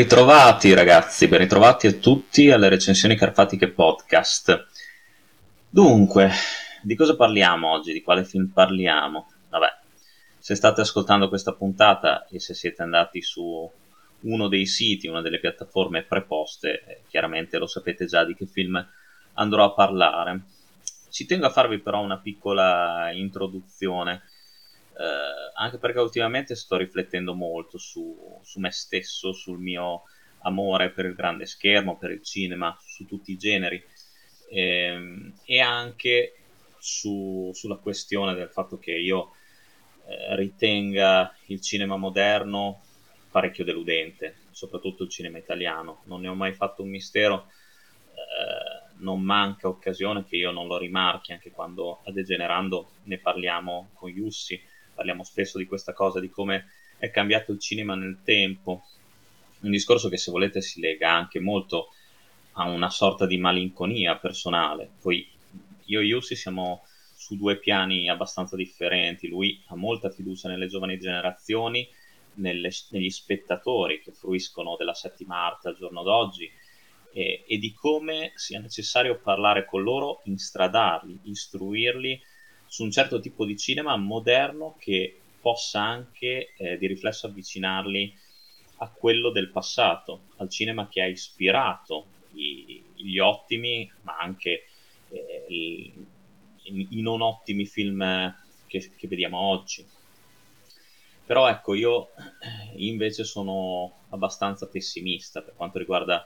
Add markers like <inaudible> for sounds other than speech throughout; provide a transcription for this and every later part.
ritrovati ragazzi, ben ritrovati a tutti alle recensioni carpatiche podcast. Dunque, di cosa parliamo oggi? Di quale film parliamo? Vabbè, se state ascoltando questa puntata e se siete andati su uno dei siti, una delle piattaforme preposte, eh, chiaramente lo sapete già di che film andrò a parlare. Ci tengo a farvi però una piccola introduzione eh, anche perché ultimamente sto riflettendo molto su, su, me stesso, sul mio amore per il grande schermo, per il cinema, su tutti i generi ehm, e anche su, sulla questione del fatto che io eh, ritenga il cinema moderno parecchio deludente, soprattutto il cinema italiano. Non ne ho mai fatto un mistero, eh, non manca occasione che io non lo rimarchi, anche quando a Degenerando ne parliamo con Yussi parliamo spesso di questa cosa, di come è cambiato il cinema nel tempo, un discorso che se volete si lega anche molto a una sorta di malinconia personale. Poi io e Yussi siamo su due piani abbastanza differenti, lui ha molta fiducia nelle giovani generazioni, nelle, negli spettatori che fruiscono della settima arte al giorno d'oggi e, e di come sia necessario parlare con loro, instradarli, istruirli su un certo tipo di cinema moderno che possa anche eh, di riflesso avvicinarli a quello del passato, al cinema che ha ispirato i, gli ottimi, ma anche eh, i, i, non ottimi film che, che, vediamo oggi. Però ecco, io eh, invece sono abbastanza pessimista per quanto riguarda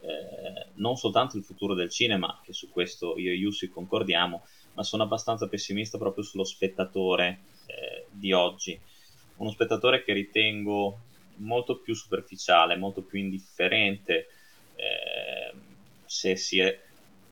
eh, non soltanto il futuro del cinema, che su questo io e Yussi concordiamo, ma sono abbastanza pessimista proprio sullo spettatore eh, di oggi. Uno spettatore che ritengo molto più superficiale, molto più indifferente eh, se, si è,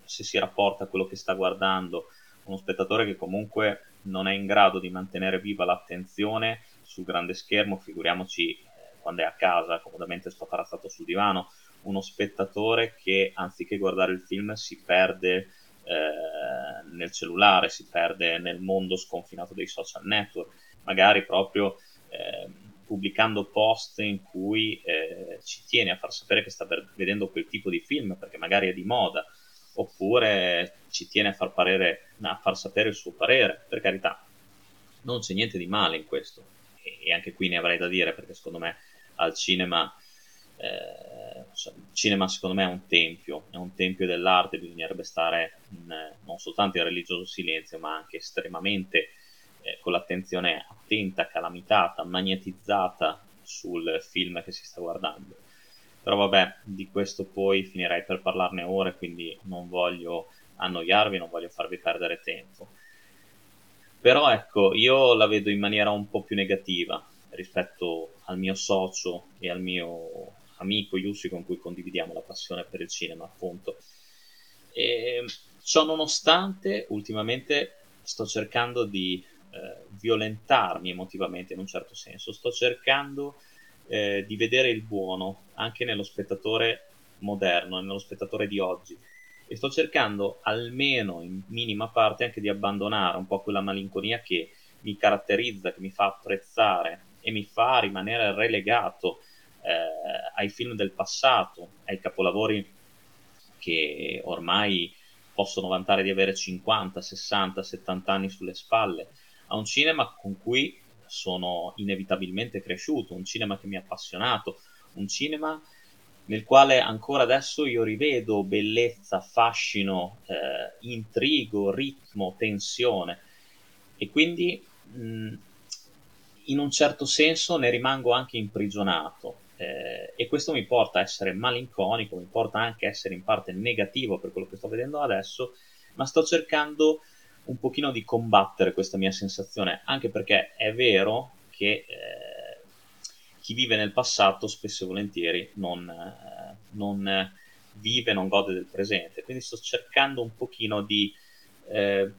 se si rapporta a quello che sta guardando. Uno spettatore che comunque non è in grado di mantenere viva l'attenzione sul grande schermo, figuriamoci eh, quando è a casa, comodamente spaparazzato sul divano. Uno spettatore che anziché guardare il film si perde eh, nel cellulare, si perde nel mondo sconfinato dei social network, magari proprio eh, pubblicando post in cui eh, ci tiene a far sapere che sta vedendo quel tipo di film perché magari è di moda, oppure ci tiene a far, parere, a far sapere il suo parere, per carità, non c'è niente di male in questo, e anche qui ne avrei da dire perché secondo me al cinema eh, il cinema secondo me è un tempio, è un tempio dell'arte, bisognerebbe stare in, non soltanto in religioso silenzio, ma anche estremamente eh, con l'attenzione attenta, calamitata, magnetizzata sul film che si sta guardando. Però vabbè, di questo poi finirei per parlarne ore, quindi non voglio annoiarvi, non voglio farvi perdere tempo. Però ecco, io la vedo in maniera un po' più negativa rispetto al mio socio e al mio amico Yussi con cui condividiamo la passione per il cinema, appunto. E ciò nonostante, ultimamente sto cercando di eh, violentarmi emotivamente in un certo senso, sto cercando eh, di vedere il buono anche nello spettatore moderno, nello spettatore di oggi e sto cercando almeno in minima parte anche di abbandonare un po' quella malinconia che mi caratterizza, che mi fa apprezzare e mi fa rimanere relegato eh, ai film del passato, ai capolavori che ormai possono vantare di avere 50, 60, 70 anni sulle spalle, a un cinema con cui sono inevitabilmente cresciuto, un cinema che mi ha appassionato, un cinema nel quale ancora adesso io rivedo bellezza, fascino, eh, intrigo, ritmo, tensione. E quindi mh, in un certo senso ne rimango anche imprigionato eh, e questo mi porta a essere malinconico, mi porta anche a essere in parte negativo per quello che sto vedendo adesso, ma sto cercando un pochino di combattere questa mia sensazione, anche perché è vero che eh, chi vive nel passato spesso e volentieri non, eh, non vive, non gode del presente, quindi sto cercando un pochino di eh,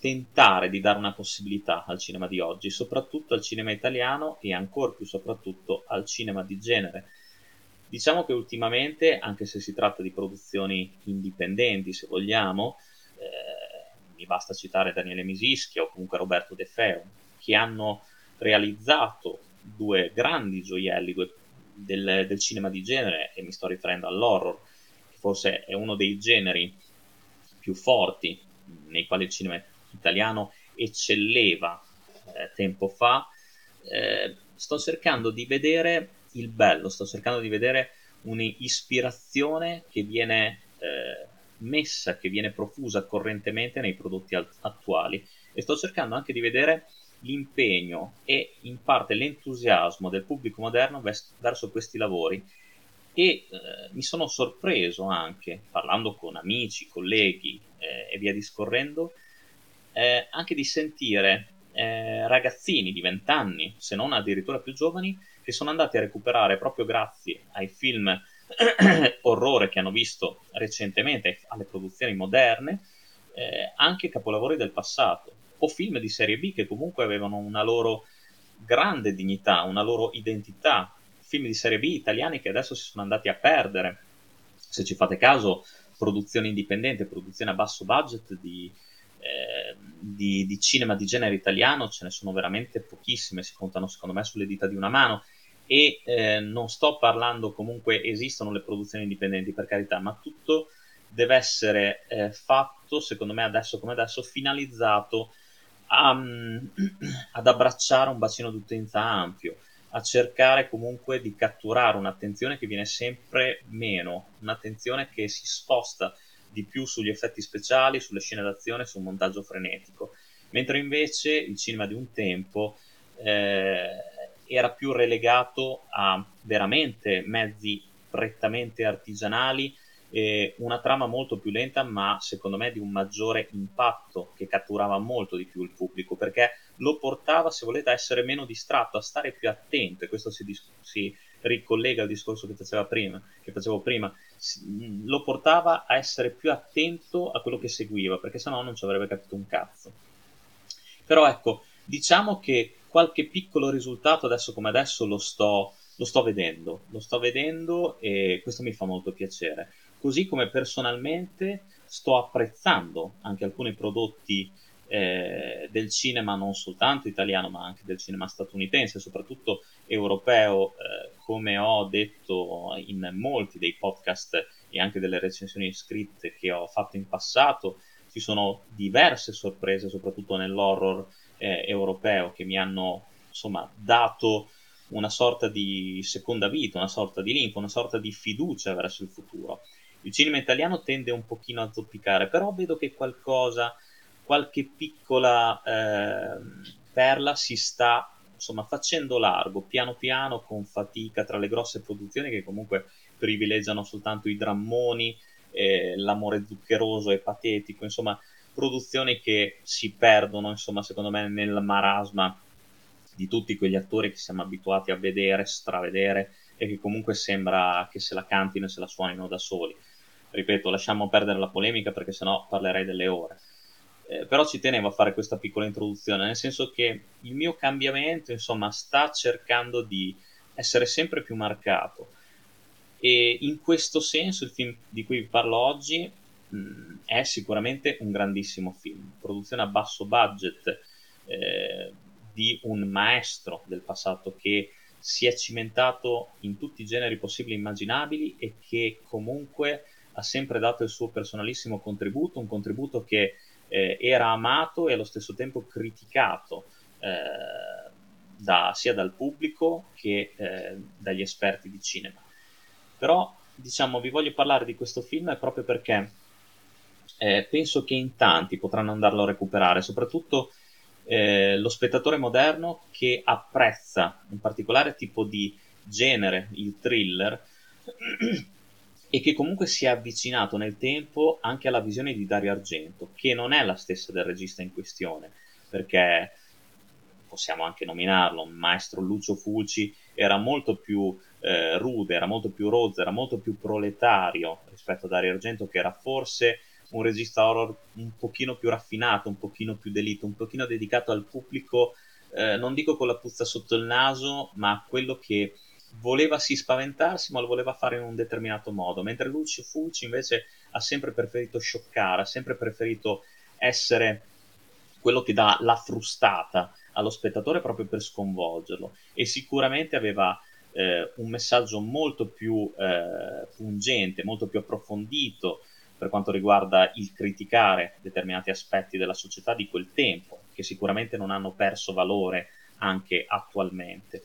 tentare di dare una possibilità al cinema di oggi, soprattutto al cinema italiano e ancora più soprattutto al cinema di genere. Diciamo che ultimamente, anche se si tratta di produzioni indipendenti, se vogliamo, eh, mi basta citare Daniele Misischia o comunque Roberto De Feo, che hanno realizzato due grandi gioielli, due del, del cinema di genere, e mi sto riferendo all'horror, che forse è uno dei generi più forti nei quali il cinema italiano eccelleva eh, tempo fa, eh, sto cercando di vedere il bello, sto cercando di vedere un'ispirazione che viene eh, messa, che viene profusa correntemente nei prodotti attuali. E sto cercando anche di vedere l'impegno e in parte l'entusiasmo del pubblico moderno verso questi lavori. E eh, mi sono sorpreso anche parlando con amici, colleghi eh, e via discorrendo eh, anche di sentire eh, ragazzini di 20 anni, se non addirittura più giovani, che sono andati a recuperare proprio grazie ai film <clears throat> orrore che hanno visto recentemente, alle produzioni moderne, eh, anche capolavori del passato o film di serie B che comunque avevano una loro grande dignità, una loro identità, film di serie B italiani che adesso si sono andati a perdere. Se ci fate caso, produzione indipendente, produzione a basso budget di, di, di, cinema di genere italiano ce ne sono veramente pochissime, si contano secondo me sulle dita di una mano. E eh, non sto parlando comunque, esistono le produzioni indipendenti per carità, ma tutto deve essere eh, fatto, secondo me adesso come adesso, finalizzato a, <clears throat> ad abbracciare un bacino d'utenza ampio, a cercare comunque di catturare un'attenzione che viene sempre meno, un'attenzione che si sposta di più sugli effetti speciali, sulle scene d'azione, sul montaggio frenetico, mentre invece il cinema di un tempo eh, era più relegato a veramente mezzi prettamente artigianali eh, una trama molto più lenta, ma secondo me di un maggiore impatto che catturava molto di più il pubblico perché lo portava, se volete, a essere meno distratto, a stare più attento. E questo si, dis- si ricollega al discorso che, prima, che facevo prima. Lo portava a essere più attento a quello che seguiva perché sennò non ci avrebbe capito un cazzo. Però ecco, diciamo che qualche piccolo risultato adesso come adesso lo sto, lo sto vedendo, lo sto vedendo e questo mi fa molto piacere così come personalmente sto apprezzando anche alcuni prodotti eh, del cinema non soltanto italiano ma anche del cinema statunitense, soprattutto europeo, eh, come ho detto in molti dei podcast e anche delle recensioni scritte che ho fatto in passato, ci sono diverse sorprese, soprattutto nell'horror eh, europeo, che mi hanno insomma dato una sorta di seconda vita, una sorta di linfa, una sorta di fiducia verso il futuro. Il cinema italiano tende un pochino a zoppicare, però vedo che qualcosa, qualche piccola eh, perla si sta insomma facendo largo, piano piano, con fatica, tra le grosse produzioni che comunque privilegiano soltanto i drammoni, eh, l'amore zuccheroso e patetico, insomma produzioni che si perdono, insomma, secondo me nel marasma di tutti quegli attori che siamo abituati a vedere, stravedere e che comunque sembra che se la cantino e se la suonino da soli ripeto, lasciamo perdere la polemica perché sennò parlerei delle ore. Eh, però ci tenevo a fare questa piccola introduzione, nel senso che il mio cambiamento, insomma, sta cercando di essere sempre più marcato. E in questo senso il film di cui vi parlo oggi mh, è sicuramente un grandissimo film, produzione a basso budget eh, di un maestro del passato che si è cimentato in tutti i generi possibili e immaginabili e che comunque ha sempre dato il suo personalissimo contributo, un contributo che eh, era amato e allo stesso tempo criticato eh, da, sia dal pubblico che eh, dagli esperti di cinema. Però, diciamo, vi voglio parlare di questo film proprio perché eh, penso che in tanti potranno andarlo a recuperare, soprattutto eh, lo spettatore moderno che apprezza un particolare tipo di genere, il thriller, <clears throat> e che comunque si è avvicinato nel tempo anche alla visione di Dario Argento, che non è la stessa del regista in questione, perché possiamo anche nominarlo, maestro Lucio Fulci era molto più eh, rude, era molto più rozzo, era molto più proletario rispetto a Dario Argento, che era forse un regista horror un pochino più raffinato, un pochino più d'elite, un pochino dedicato al pubblico, eh, non dico con la puzza sotto il naso, ma a quello che voleva sì spaventarsi, ma lo voleva fare in un determinato modo, mentre Lucio Fulci invece ha sempre preferito scioccare, ha sempre preferito essere quello che dà la frustata allo spettatore proprio per sconvolgerlo e sicuramente aveva eh, un messaggio molto più eh, pungente, molto più approfondito per quanto riguarda il criticare determinati aspetti della società di quel tempo, che sicuramente non hanno perso valore anche attualmente.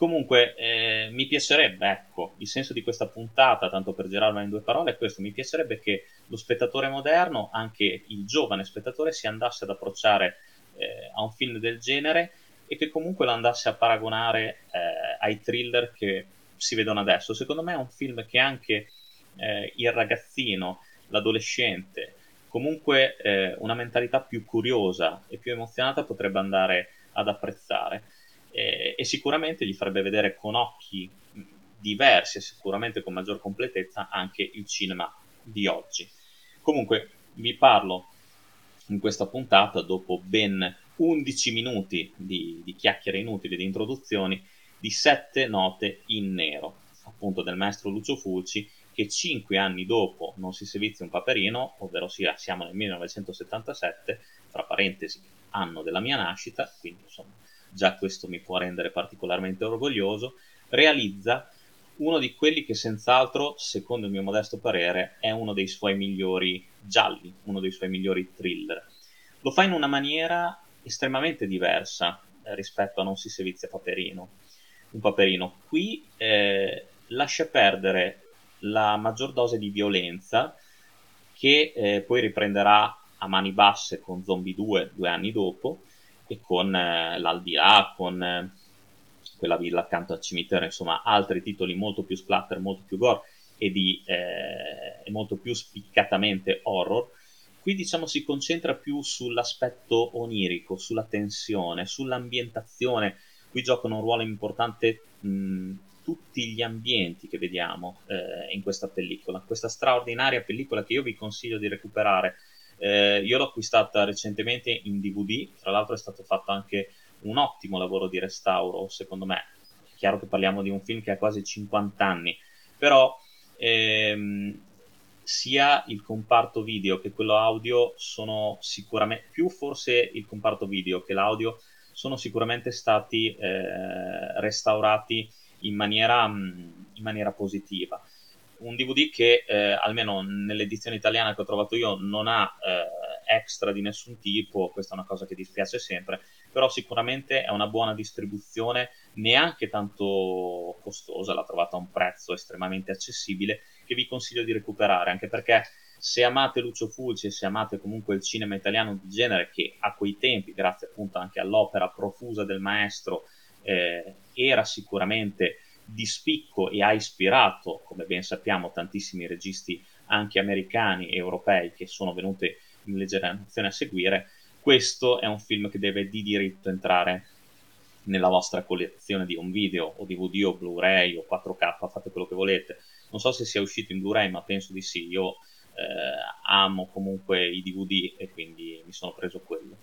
Comunque, eh, mi piacerebbe, ecco, il senso di questa puntata, tanto per girarla in due parole, è questo, mi piacerebbe che lo spettatore moderno, anche il giovane spettatore, si andasse ad approcciare eh, a un film del genere e che comunque lo andasse a paragonare eh, ai thriller che si vedono adesso. Secondo me è un film che anche eh, il ragazzino, l'adolescente, comunque eh, una mentalità più curiosa e più emozionata potrebbe andare ad apprezzare e, e sicuramente gli farebbe vedere con occhi diversi e sicuramente con maggior completezza anche il cinema di oggi. Comunque vi parlo in questa puntata dopo ben 11 minuti di, di chiacchiere inutili, di introduzioni, di sette note in nero, appunto del maestro Lucio Fulci, che cinque anni dopo Non si servizia un paperino, ovvero sia siamo nel 1977, tra parentesi anno della mia nascita, quindi insomma già questo mi può rendere particolarmente orgoglioso, realizza uno di quelli che senz'altro, secondo il mio modesto parere, è uno dei suoi migliori gialli, uno dei suoi migliori thriller. Lo fa in una maniera estremamente diversa eh, rispetto a Non si servizia paperino. Un paperino qui eh, lascia perdere la maggior dose di violenza che eh, poi riprenderà a mani basse con Zombie 2 due anni dopo e con eh, l'Aldilà, con eh, quella villa accanto al cimitero, insomma altri titoli molto più splatter, molto più gore e, di, eh, molto più spiccatamente horror Qui diciamo si concentra più sull'aspetto onirico, sulla tensione, sull'ambientazione. Qui giocano un ruolo importante mh, tutti gli ambienti che vediamo eh, in questa pellicola. Questa straordinaria pellicola che io vi consiglio di recuperare. Eh, io l'ho acquistata recentemente in DVD, tra l'altro è stato fatto anche un ottimo lavoro di restauro, secondo me. È chiaro che parliamo di un film che ha quasi 50 anni, però ehm, sia il comparto video che quello audio sono sicuramente più forse il comparto video che l'audio sono sicuramente stati eh, restaurati in maniera, mm, in maniera, positiva. Un DVD che eh, almeno nell'edizione italiana che ho trovato io non ha eh, extra di nessun tipo, questa è una cosa che dispiace sempre, però sicuramente è una buona distribuzione, neanche tanto costosa, l'ha trovata a un prezzo estremamente accessibile che vi consiglio di recuperare, anche perché se amate Lucio Fulci e se amate comunque il cinema italiano di genere, che a quei tempi, grazie appunto anche all'opera profusa del maestro, eh, era sicuramente di spicco e ha ispirato, come ben sappiamo, tantissimi registi anche americani e europei che sono venuti in le generazioni a seguire, questo è un film che deve di diritto entrare nella vostra collezione di un video o DVD o Blu-ray o 4K, fate quello che volete non so se sia uscito in Blu-ray, ma penso di sì. Io eh, amo comunque i DVD e quindi mi sono preso quello.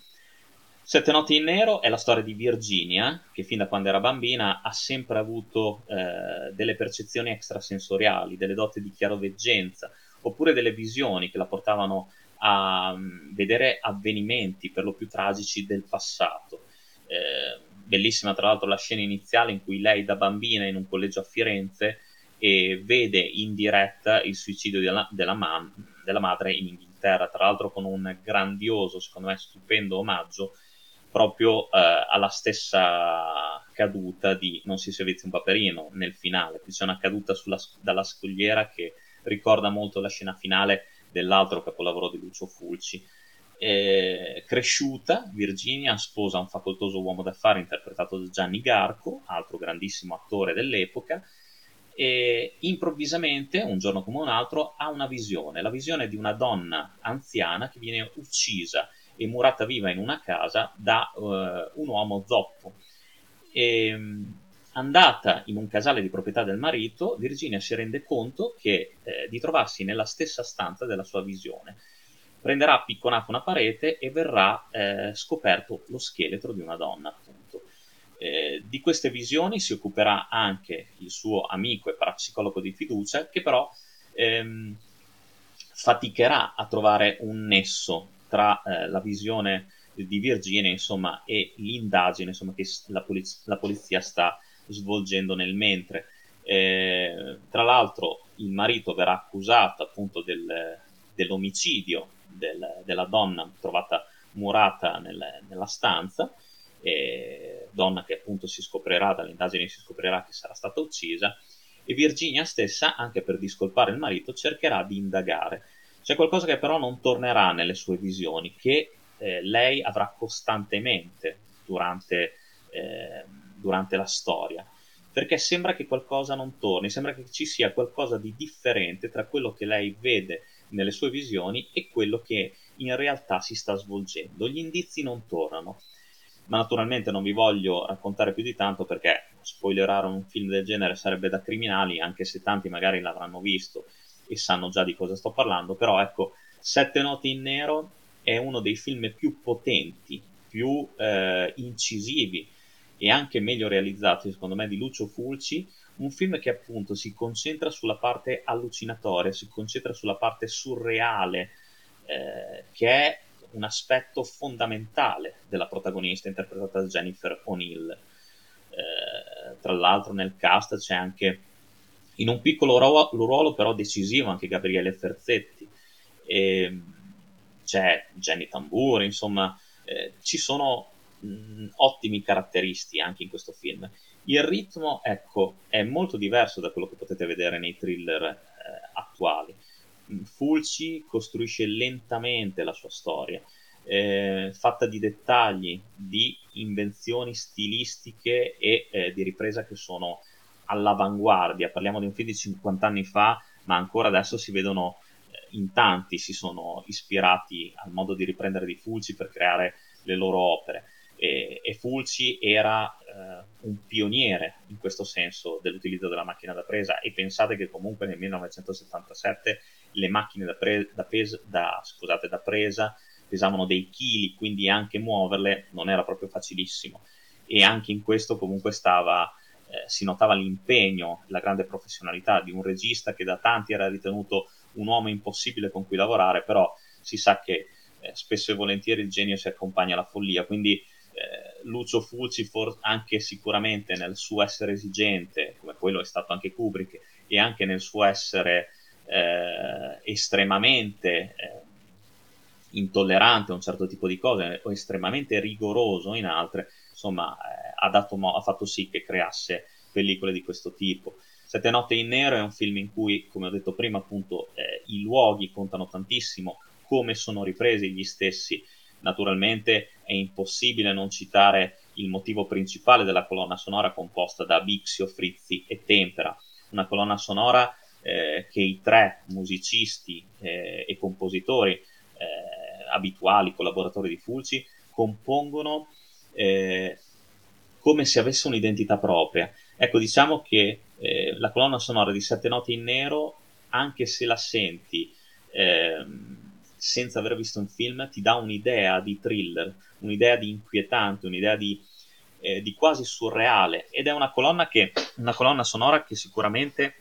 Sette notti in nero è la storia di Virginia, che fin da quando era bambina ha sempre avuto eh, delle percezioni extrasensoriali, delle doti di chiaroveggenza, oppure delle visioni che la portavano a um, vedere avvenimenti per lo più tragici del passato. Eh, bellissima tra l'altro la scena iniziale in cui lei da bambina in un collegio a Firenze e vede in diretta il suicidio della, della, ma- della madre in Inghilterra, tra l'altro con un grandioso, secondo me stupendo omaggio proprio eh, alla stessa caduta di Non si servizia un paperino nel finale, qui c'è una caduta sulla, dalla scogliera che ricorda molto la scena finale dell'altro capolavoro di Lucio Fulci. Eh, cresciuta, Virginia sposa un facoltoso uomo d'affari interpretato da Gianni Garco, altro grandissimo attore dell'epoca, e improvvisamente, un giorno come un altro, ha una visione, la visione di una donna anziana che viene uccisa e murata viva in una casa da uh, un uomo zoppo. E, andata in un casale di proprietà del marito, Virginia si rende conto che, eh, di trovarsi nella stessa stanza della sua visione. Prenderà a picconato una parete e verrà eh, scoperto lo scheletro di una donna, appunto. Eh, di queste visioni si occuperà anche il suo amico e parapsicologo di fiducia, che però ehm, faticherà a trovare un nesso tra eh, la visione di Virginia insomma, e l'indagine insomma, che la, poliz- la polizia sta svolgendo nel mentre. Eh, tra l'altro il marito verrà accusato appunto del, dell'omicidio del, della donna trovata murata nel, nella stanza, eh, donna che appunto si scoprirà, dalle indagini si scoprirà che sarà stata uccisa, e Virginia stessa, anche per discolpare il marito, cercherà di indagare. C'è qualcosa che però non tornerà nelle sue visioni, che eh, lei avrà costantemente durante, eh, durante la storia perché sembra che qualcosa non torni, sembra che ci sia qualcosa di differente tra quello che lei vede nelle sue visioni e quello che in realtà si sta svolgendo. Gli indizi non tornano. Ma naturalmente non vi voglio raccontare più di tanto perché spoilerare un film del genere sarebbe da criminali, anche se tanti magari l'avranno visto e sanno già di cosa sto parlando. Però ecco, Sette note in nero è uno dei film più potenti, più eh, incisivi e anche meglio realizzati, secondo me, di Lucio Fulci, un film che appunto si concentra sulla parte allucinatoria, si concentra sulla parte surreale, eh, che è un aspetto fondamentale della protagonista interpretata da Jennifer O'Neill. Eh, tra l'altro nel cast c'è anche in un piccolo ruolo, ruolo però decisivo anche Gabriele Ferzetti, e c'è Jenny Tamburi, insomma eh, ci sono mh, ottimi caratteristi anche in questo film. Il ritmo, ecco, è molto diverso da quello che potete vedere nei thriller eh, attuali. Fulci costruisce lentamente la sua storia, eh, fatta di dettagli, di invenzioni stilistiche e eh, di ripresa che sono all'avanguardia. Parliamo di un film di 50 anni fa, ma ancora adesso si vedono eh, in tanti si sono ispirati al modo di riprendere di Fulci per creare le loro opere. E, e Fulci era eh, un pioniere in questo senso dell'utilizzo della macchina da presa. E pensate che comunque nel 1977 le macchine da, pre- da, pes- da, scusate, da presa pesavano dei chili, quindi anche muoverle non era proprio facilissimo. E anche in questo comunque stava, eh, si notava l'impegno, la grande professionalità di un regista che da tanti era ritenuto un uomo impossibile con cui lavorare, però si sa che eh, spesso e volentieri il genio si accompagna alla follia, quindi eh, Lucio Fulci for- anche sicuramente nel suo essere esigente, come quello è stato anche Kubrick, e anche nel suo essere eh, estremamente eh, intollerante a un certo tipo di cose o estremamente rigoroso in altre, insomma, eh, ha, mo- ha, fatto sì che creasse pellicole di questo tipo. Sette notte in nero è un film in cui, come ho detto prima, appunto, eh, i luoghi contano tantissimo, come sono ripresi gli stessi Naturalmente è impossibile non citare il motivo principale della colonna sonora composta da Bixio, Frizzi e Tempera, una colonna sonora eh, che i tre musicisti eh, e compositori eh, abituali, collaboratori di Fulci, compongono eh, come se avesse un'identità propria. Ecco, diciamo che eh, la colonna sonora di Sette Note in Nero, anche se la senti ehm, senza aver visto un film ti dà un'idea di thriller, un'idea di inquietante, un'idea di, eh, di quasi surreale ed è una colonna, che, una colonna sonora che sicuramente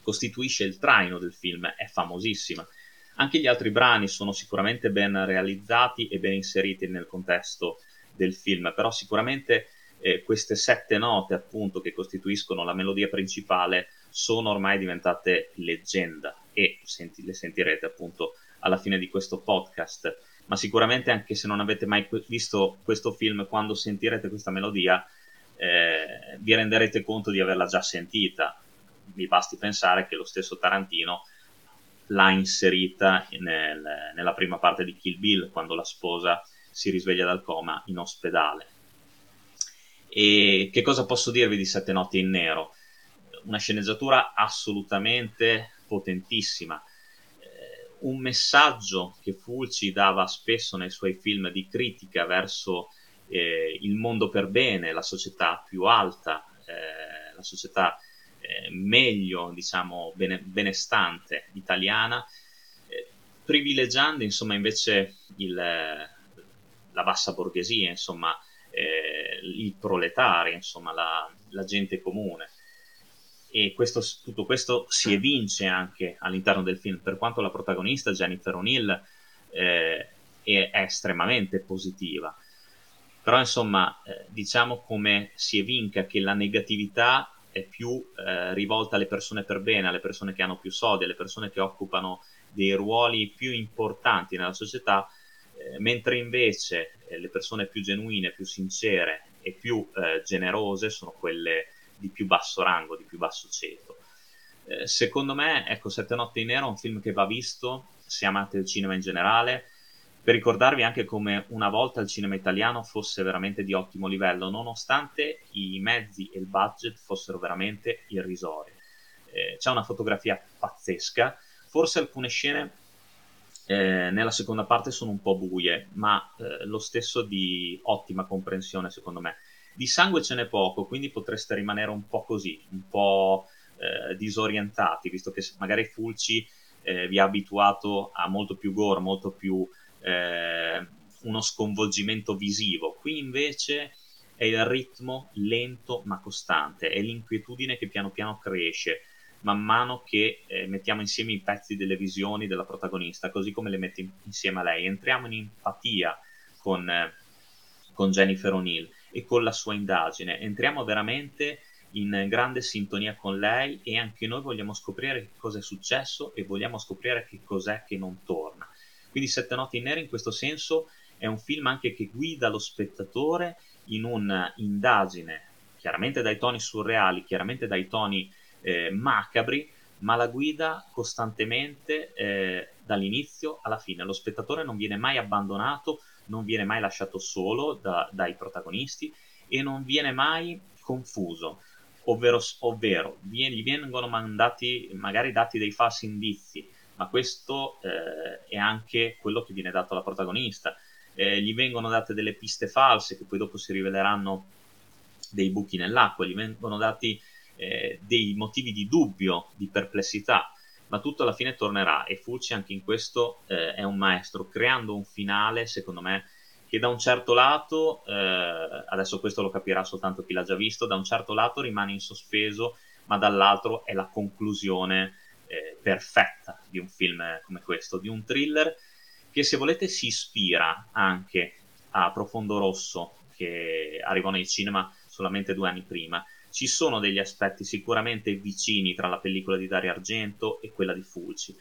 costituisce il traino del film, è famosissima. Anche gli altri brani sono sicuramente ben realizzati e ben inseriti nel contesto del film, però sicuramente eh, queste sette note appunto che costituiscono la melodia principale sono ormai diventate leggenda e senti, le sentirete appunto alla fine di questo podcast, ma sicuramente anche se non avete mai visto questo film, quando sentirete questa melodia, eh, vi renderete conto di averla già sentita. Vi basti pensare che lo stesso Tarantino l'ha inserita nel, nella prima parte di Kill Bill, quando la sposa si risveglia dal coma in ospedale. E che cosa posso dirvi di Sette Notti in Nero? Una sceneggiatura assolutamente potentissima un messaggio che Fulci dava spesso nei suoi film di critica verso eh, il mondo per bene, la società più alta, eh, la società eh, meglio, diciamo, bene, benestante italiana, eh, privilegiando insomma invece il, la bassa borghesia, insomma, eh, il proletario, insomma, la, la gente comune e questo, tutto questo si evince anche all'interno del film, per quanto la protagonista Jennifer O'Neill eh, è, è, estremamente positiva. Però insomma, eh, diciamo come si evinca che la negatività è più eh, rivolta alle persone per bene, alle persone che hanno più soldi, alle persone che occupano dei ruoli più importanti nella società, eh, mentre invece eh, le persone più genuine, più sincere e più eh, generose sono quelle di più basso rango, di più basso ceto. Eh, secondo me, ecco, Sette Notti in Nero è un film che va visto se amate il cinema in generale, per ricordarvi anche come una volta il cinema italiano fosse veramente di ottimo livello, nonostante i mezzi e il budget fossero veramente irrisori. Eh, c'è una fotografia pazzesca, forse alcune scene eh, nella seconda parte sono un po' buie, ma eh, lo stesso di ottima comprensione secondo me. Di sangue ce n'è poco, quindi potreste rimanere un po' così, un po' eh, disorientati, visto che magari Fulci eh, vi ha abituato a molto più gore, molto più eh, uno sconvolgimento visivo. Qui invece è il ritmo lento ma costante, è l'inquietudine che piano piano cresce man mano che eh, mettiamo insieme i pezzi delle visioni della protagonista, così come le metti insieme a lei. Entriamo in empatia con, eh, con Jennifer O'Neill e con la sua indagine, entriamo veramente in grande sintonia con lei e anche noi vogliamo scoprire che cosa è successo e vogliamo scoprire che cos'è che non torna. Quindi Sette Notti in Nero in questo senso è un film anche che guida lo spettatore in un'indagine, chiaramente dai toni surreali, chiaramente dai toni eh, macabri, ma la guida costantemente eh, dall'inizio alla fine. Lo spettatore non viene mai abbandonato, non viene mai lasciato solo da, dai protagonisti e non viene mai confuso, ovvero, ovvero gli vengono mandati magari dati dei falsi indizi, ma questo eh, è anche quello che viene dato alla protagonista. Eh, gli vengono date delle piste false che poi dopo si riveleranno dei buchi nell'acqua, gli vengono dati eh, dei motivi di dubbio, di perplessità, ma tutto alla fine tornerà e Fulci anche in questo eh, è un maestro, creando un finale, secondo me, che da un certo lato, eh, adesso questo lo capirà soltanto chi l'ha già visto, da un certo lato rimane in sospeso, ma dall'altro è la conclusione eh, perfetta di un film come questo, di un thriller che se volete si ispira anche a Profondo Rosso che arrivò nel cinema solamente due anni prima. Ci sono degli aspetti sicuramente vicini tra la pellicola di Dario Argento e quella di Fulci,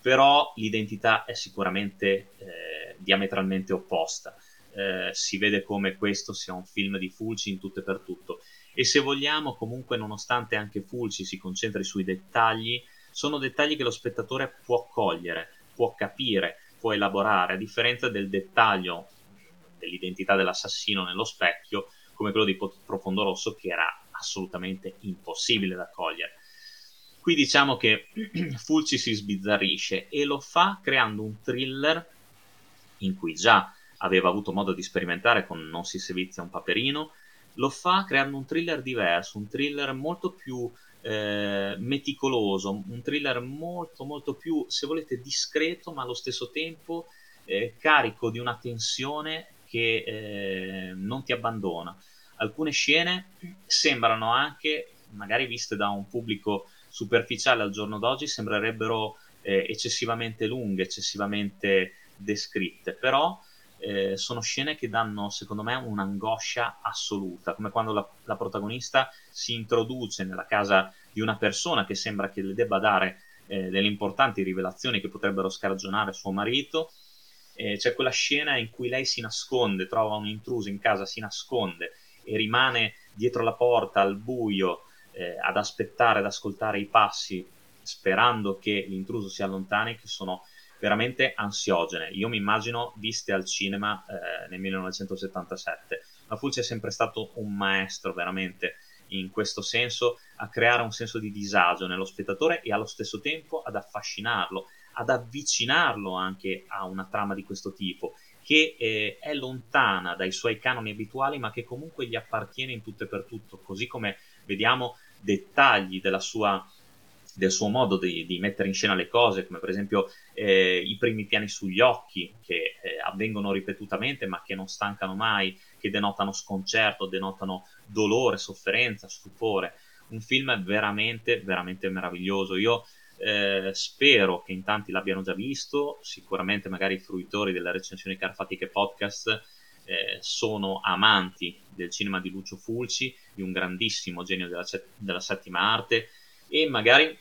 però l'identità è sicuramente eh, diametralmente opposta. Eh, si vede come questo sia un film di Fulci in tutto e per tutto. E se vogliamo, comunque, nonostante anche Fulci si concentri sui dettagli, sono dettagli che lo spettatore può cogliere, può capire, può elaborare, a differenza del dettaglio dell'identità dell'assassino nello specchio, come quello di Profondo Rosso, che era assolutamente impossibile da cogliere. Qui diciamo che <clears throat> Fulci si sbizzarrisce e lo fa creando un thriller in cui già aveva avuto modo di sperimentare con Non si sevizia un paperino, lo fa creando un thriller diverso, un thriller molto più eh, meticoloso, un thriller molto molto più, se volete, discreto, ma allo stesso tempo eh, carico di una tensione che eh, non ti abbandona. Alcune scene sembrano anche, magari viste da un pubblico superficiale al giorno d'oggi, sembrerebbero eh, eccessivamente lunghe, eccessivamente descritte, però eh, sono scene che danno, secondo me, un'angoscia assoluta, come quando la, la, protagonista si introduce nella casa di una persona che sembra che le debba dare eh, delle importanti rivelazioni che potrebbero scargionare suo marito. Eh, c'è quella scena in cui lei si nasconde, trova un intruso in casa, si nasconde e rimane dietro la porta al buio eh, ad aspettare, ad ascoltare i passi, sperando che l'intruso si allontani, che sono veramente ansiogene. Io mi immagino viste al cinema eh, nel 1977. Ma Fulci è sempre stato un maestro veramente in questo senso a creare un senso di disagio nello spettatore e allo stesso tempo ad affascinarlo, ad avvicinarlo anche a una trama di questo tipo che eh, è lontana dai suoi canoni abituali ma che comunque gli appartiene in tutto e per tutto, così come vediamo dettagli sua del suo modo di, di, mettere in scena le cose, come per esempio eh, i primi piani sugli occhi che eh, avvengono ripetutamente ma che non stancano mai, che denotano sconcerto, denotano dolore, sofferenza, stupore. Un film veramente, veramente meraviglioso. Io eh, spero che in tanti l'abbiano già visto, sicuramente magari i fruitori delle recensioni carfatiche podcast eh, sono amanti del cinema di Lucio Fulci, di un grandissimo genio della, della settima arte e magari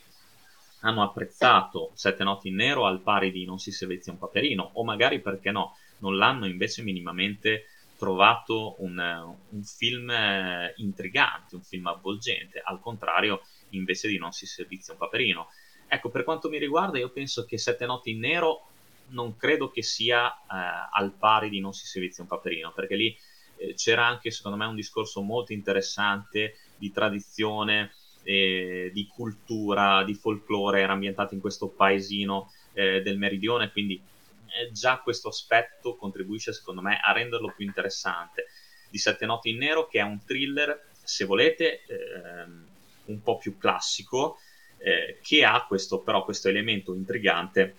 hanno apprezzato Sette notti in nero al pari di Non si servizia un paperino o magari perché no, non l'hanno invece minimamente trovato un, un film eh, intrigante, un film avvolgente, al contrario invece di Non si servizia un paperino. Ecco, per quanto mi riguarda, io penso che Sette notti in nero non credo che sia eh, al pari di Non si servizia un paperino, perché lì eh, c'era anche, secondo me, un discorso molto interessante di tradizione, eh, di cultura, di folklore, era ambientato in questo paesino eh, del meridione, quindi eh, già questo aspetto contribuisce, secondo me, a renderlo più interessante. Di Sette notti in nero, che è un thriller, se volete, ehm, un po' più classico, eh, che ha questo, però questo elemento intrigante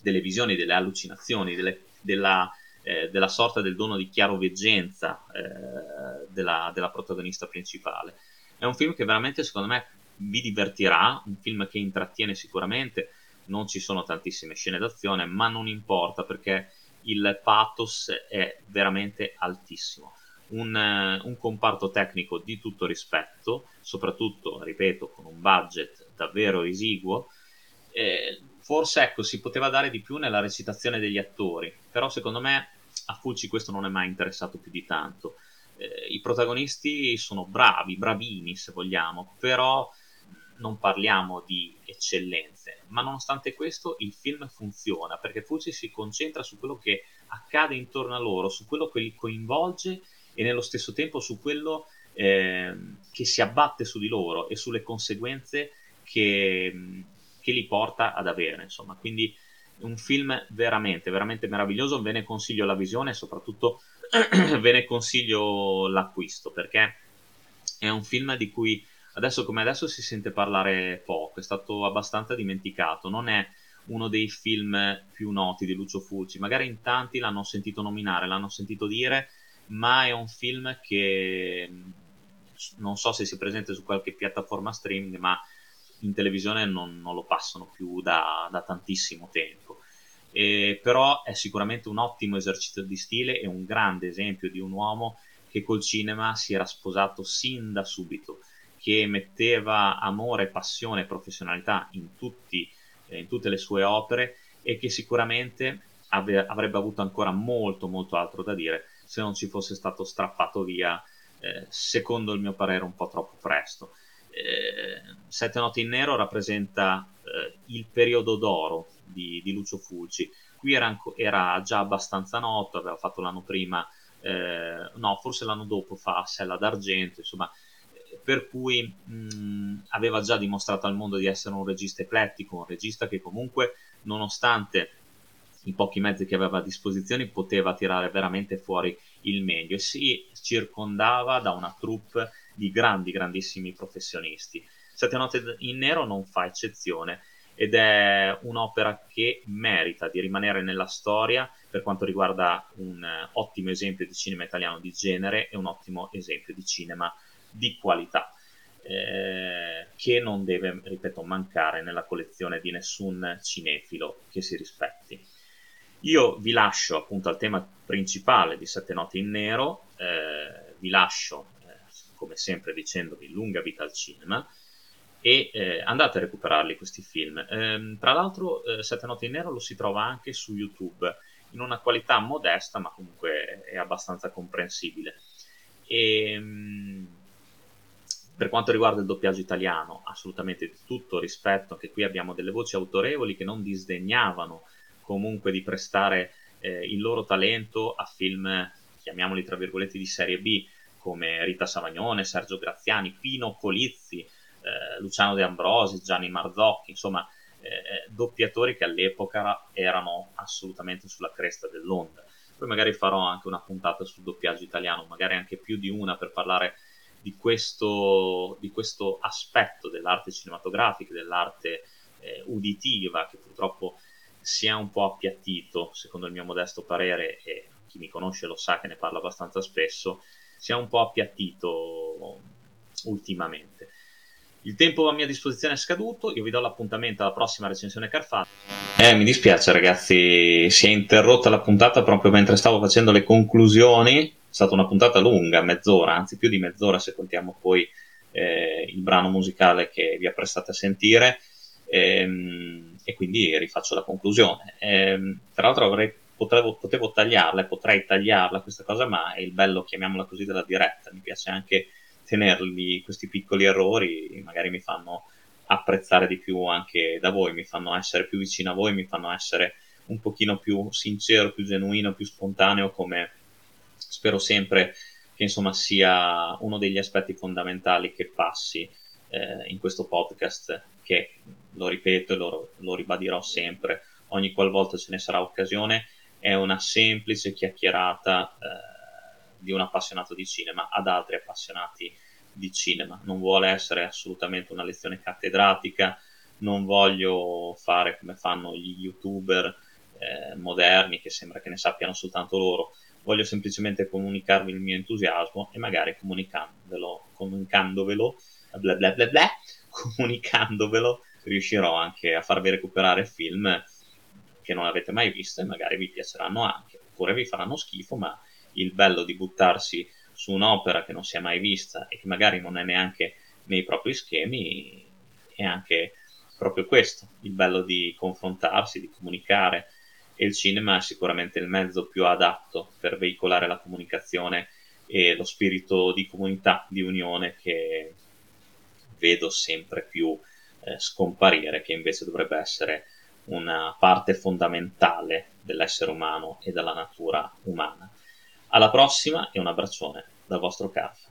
delle visioni, delle allucinazioni, delle, della, eh, della, sorta del dono di chiaroveggenza eh, della, della, protagonista principale. È un film che veramente, secondo me, vi divertirà, un film che intrattiene sicuramente, non ci sono tantissime scene d'azione, ma non importa perché il pathos è veramente altissimo. Un, un, comparto tecnico di tutto rispetto, soprattutto, ripeto, con un budget davvero esiguo. Eh, forse ecco, si poteva dare di più nella recitazione degli attori, però secondo me a Fulci questo non è mai interessato più di tanto. Eh, I protagonisti sono bravi, bravini se vogliamo, però non parliamo di eccellenze, ma nonostante questo il film funziona perché Fulci si concentra su quello che accade intorno a loro, su quello che li coinvolge e nello stesso tempo su quello eh, che si abbatte su di loro e sulle conseguenze che, che li porta ad avere. Insomma, quindi un film veramente, veramente meraviglioso. Ve ne consiglio la visione e soprattutto <clears throat> ve ne consiglio l'acquisto perché è un film di cui adesso come adesso si sente parlare poco, è stato abbastanza dimenticato, non è uno dei film più noti di Lucio Fulci, magari in tanti l'hanno sentito nominare, l'hanno sentito dire, ma è un film che non so se sia presente su qualche piattaforma streaming, ma in televisione non, non lo passano più da, da tantissimo tempo. E, però è sicuramente un ottimo esercizio di stile e un grande esempio di un uomo che col cinema si era sposato sin da subito, che metteva amore, passione e professionalità in, tutti, eh, in tutte le sue opere e che sicuramente ave- avrebbe avuto ancora molto molto altro da dire se non ci fosse stato strappato via, eh, secondo il mio parere, un po' troppo presto eh, Sette notti in nero rappresenta eh, il periodo d'oro di, di Lucio Fulci. Qui era, era, già abbastanza noto, aveva fatto l'anno prima, eh, no, forse l'anno dopo fa Sella d'Argento, insomma, per cui mh, aveva già dimostrato al mondo di essere un regista eclettico, un regista che comunque, nonostante i pochi mezzi che aveva a disposizione, poteva tirare veramente fuori il meglio e si circondava da una troupe di grandi, grandissimi professionisti. Sette note in nero non fa eccezione ed è un'opera che merita di rimanere nella storia per quanto riguarda un ottimo esempio di cinema italiano di genere e un ottimo esempio di cinema di qualità. Eh, che non deve, ripeto, mancare nella collezione di nessun cinefilo che si rispetti. Io vi lascio appunto al tema principale di Sette Note in Nero, eh, vi lascio come sempre dicendovi lunga vita al cinema e eh, andate a recuperarli questi film. Eh, tra l'altro eh, Sette Notti in Nero lo si trova anche su YouTube in una qualità modesta ma comunque è abbastanza comprensibile. E, ehm, per quanto riguarda il doppiaggio italiano, assolutamente di tutto rispetto, anche qui abbiamo delle voci autorevoli che non disdegnavano comunque di prestare eh, il loro talento a film, chiamiamoli tra virgolette, di serie B, come Rita Savagnone, Sergio Graziani, Pino Polizzi, eh, Luciano De Ambrosi, Gianni Marzocchi, insomma eh, eh, doppiatori che all'epoca erano assolutamente sulla cresta dell'onda. Poi magari farò anche una puntata sul doppiaggio italiano, magari anche più di una per parlare di questo, di questo aspetto dell'arte cinematografica, dell'arte eh, uditiva che purtroppo si è un po' appiattito, secondo il mio modesto parere, e chi mi conosce lo sa che ne parlo abbastanza spesso, si è un po' appiattito ultimamente. Il tempo a mia disposizione è scaduto, io vi do l'appuntamento alla prossima recensione Carfati. Eh, mi dispiace ragazzi, si è interrotta la puntata proprio mentre stavo facendo le conclusioni, è stata una puntata lunga, mezz'ora, anzi più di mezz'ora se contiamo poi eh, il brano musicale che vi apprestate a sentire ehm, e quindi rifaccio la conclusione. Ehm, tra l'altro avrei, potevo, potevo tagliarla, potrei tagliarla questa cosa, ma è il bello, chiamiamola così, della diretta, mi piace anche tenerli questi piccoli errori magari mi fanno apprezzare di più anche da voi, mi fanno essere più vicino a voi, mi fanno essere un pochino più sincero, più genuino, più spontaneo, come spero sempre che insomma sia uno degli aspetti fondamentali che passi eh, in questo podcast, che lo ripeto e lo, lo ribadirò sempre, ogni qualvolta ce ne sarà occasione, è una semplice chiacchierata. Eh, di un appassionato di cinema ad altri appassionati di cinema. Non vuole essere assolutamente una lezione cattedratica, non voglio fare come fanno gli youtuber eh, moderni che sembra che ne sappiano soltanto loro. Voglio semplicemente comunicarvi il mio entusiasmo e magari comunicandovelo, comunicandovelo, bla bla bla bla, comunicandovelo riuscirò anche a farvi recuperare film che non avete mai visto e magari vi piaceranno anche, oppure vi faranno schifo, ma il bello di buttarsi su un'opera che non si è mai vista e che magari non è neanche nei propri schemi è anche proprio questo, il bello di confrontarsi, di comunicare. E il cinema è sicuramente il mezzo più adatto per veicolare la comunicazione e lo spirito di comunità, di unione che vedo sempre più eh, scomparire, che invece dovrebbe essere una parte fondamentale dell'essere umano e della natura umana. Alla prossima e un abbraccione dal vostro Carf.